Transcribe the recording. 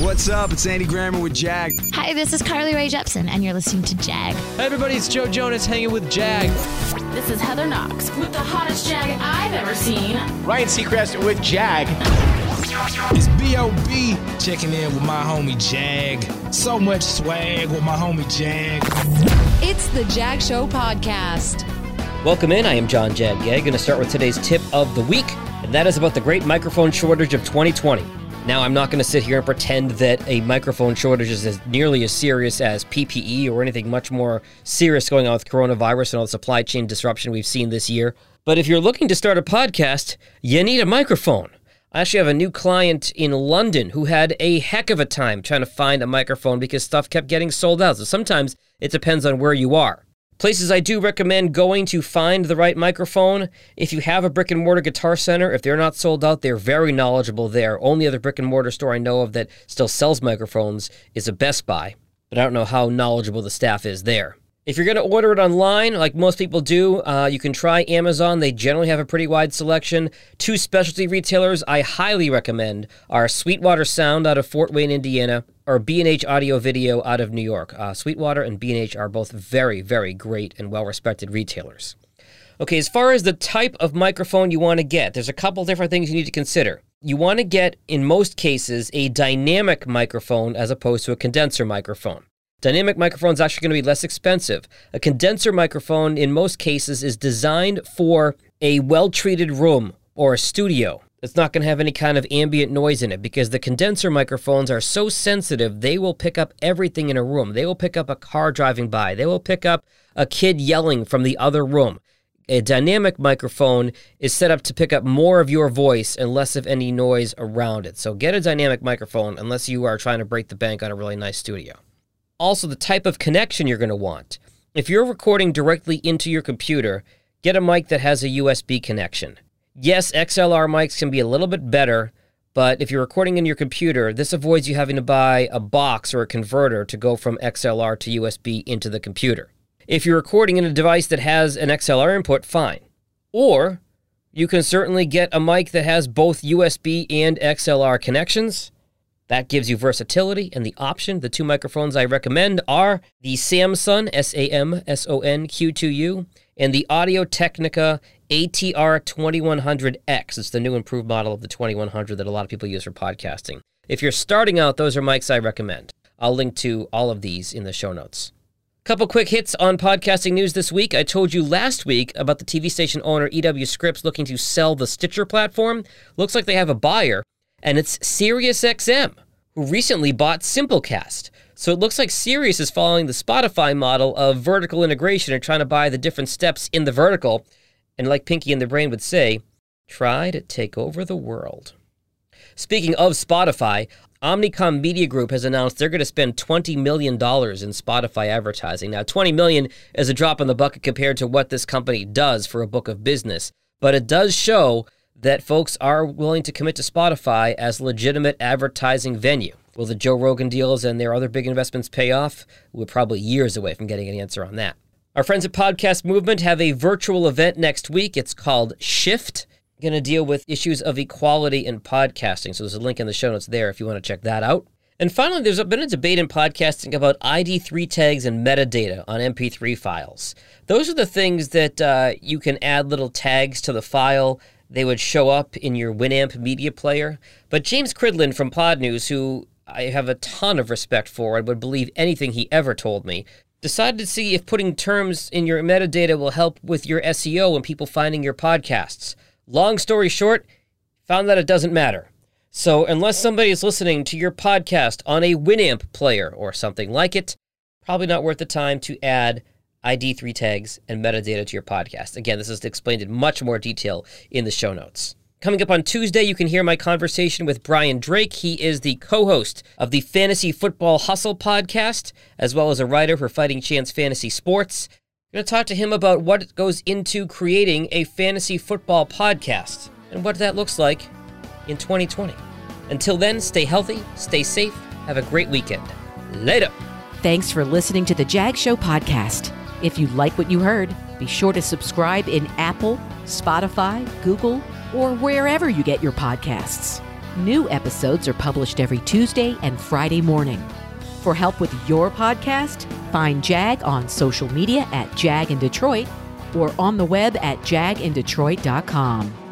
What's up? It's Andy Grammer with Jag. Hi, this is Carly Rae Jepsen, and you're listening to Jag. Hey everybody, it's Joe Jonas hanging with Jag. This is Heather Knox with the hottest Jag I've ever seen. Ryan Seacrest with Jag. It's B.O.B. checking in with my homie Jag. So much swag with my homie Jag. It's the Jag Show podcast. Welcome in. I am John Jag. Going to start with today's tip of the week, and that is about the great microphone shortage of 2020. Now, I'm not going to sit here and pretend that a microphone shortage is as nearly as serious as PPE or anything much more serious going on with coronavirus and all the supply chain disruption we've seen this year. But if you're looking to start a podcast, you need a microphone. I actually have a new client in London who had a heck of a time trying to find a microphone because stuff kept getting sold out. So sometimes it depends on where you are. Places I do recommend going to find the right microphone. If you have a brick and mortar guitar center, if they're not sold out, they're very knowledgeable there. Only other brick and mortar store I know of that still sells microphones is a Best Buy, but I don't know how knowledgeable the staff is there. If you're going to order it online, like most people do, uh, you can try Amazon. They generally have a pretty wide selection. Two specialty retailers I highly recommend are Sweetwater Sound out of Fort Wayne, Indiana, or B&H Audio Video out of New York. Uh, Sweetwater and B&H are both very, very great and well-respected retailers. Okay, as far as the type of microphone you want to get, there's a couple different things you need to consider. You want to get, in most cases, a dynamic microphone as opposed to a condenser microphone. Dynamic microphone is actually going to be less expensive. A condenser microphone, in most cases, is designed for a well treated room or a studio. It's not going to have any kind of ambient noise in it because the condenser microphones are so sensitive, they will pick up everything in a room. They will pick up a car driving by, they will pick up a kid yelling from the other room. A dynamic microphone is set up to pick up more of your voice and less of any noise around it. So get a dynamic microphone unless you are trying to break the bank on a really nice studio also the type of connection you're going to want. If you're recording directly into your computer, get a mic that has a USB connection. Yes, XLR mics can be a little bit better, but if you're recording in your computer, this avoids you having to buy a box or a converter to go from XLR to USB into the computer. If you're recording in a device that has an XLR input, fine. Or you can certainly get a mic that has both USB and XLR connections. That gives you versatility and the option. The two microphones I recommend are the Samson S A M S O N Q2U and the Audio Technica ATR 2100X. It's the new improved model of the 2100 that a lot of people use for podcasting. If you're starting out, those are mics I recommend. I'll link to all of these in the show notes. Couple quick hits on podcasting news this week. I told you last week about the TV station owner EW Scripps looking to sell the Stitcher platform. Looks like they have a buyer and it's SiriusXM, who recently bought Simplecast. So it looks like Sirius is following the Spotify model of vertical integration and trying to buy the different steps in the vertical. And like Pinky and the Brain would say, try to take over the world. Speaking of Spotify, Omnicom Media Group has announced they're going to spend $20 million in Spotify advertising. Now, 20 million is a drop in the bucket compared to what this company does for a book of business, but it does show that folks are willing to commit to Spotify as legitimate advertising venue. Will the Joe Rogan deals and their other big investments pay off? We're probably years away from getting an answer on that. Our friends at Podcast Movement have a virtual event next week. It's called Shift. Going to deal with issues of equality in podcasting. So there's a link in the show notes there if you want to check that out. And finally, there's been a debate in podcasting about ID3 tags and metadata on MP3 files. Those are the things that uh, you can add little tags to the file they would show up in your Winamp media player. But James Cridland from Pod News, who I have a ton of respect for and would believe anything he ever told me, decided to see if putting terms in your metadata will help with your SEO and people finding your podcasts. Long story short, found that it doesn't matter. So, unless somebody is listening to your podcast on a Winamp player or something like it, probably not worth the time to add ID3 tags, and metadata to your podcast. Again, this is explained in much more detail in the show notes. Coming up on Tuesday, you can hear my conversation with Brian Drake. He is the co host of the Fantasy Football Hustle podcast, as well as a writer for Fighting Chance Fantasy Sports. I'm going to talk to him about what goes into creating a fantasy football podcast and what that looks like in 2020. Until then, stay healthy, stay safe, have a great weekend. Later. Thanks for listening to the Jag Show podcast. If you like what you heard, be sure to subscribe in Apple, Spotify, Google, or wherever you get your podcasts. New episodes are published every Tuesday and Friday morning. For help with your podcast, find Jag on social media at Jag in Detroit or on the web at jagindetroit.com.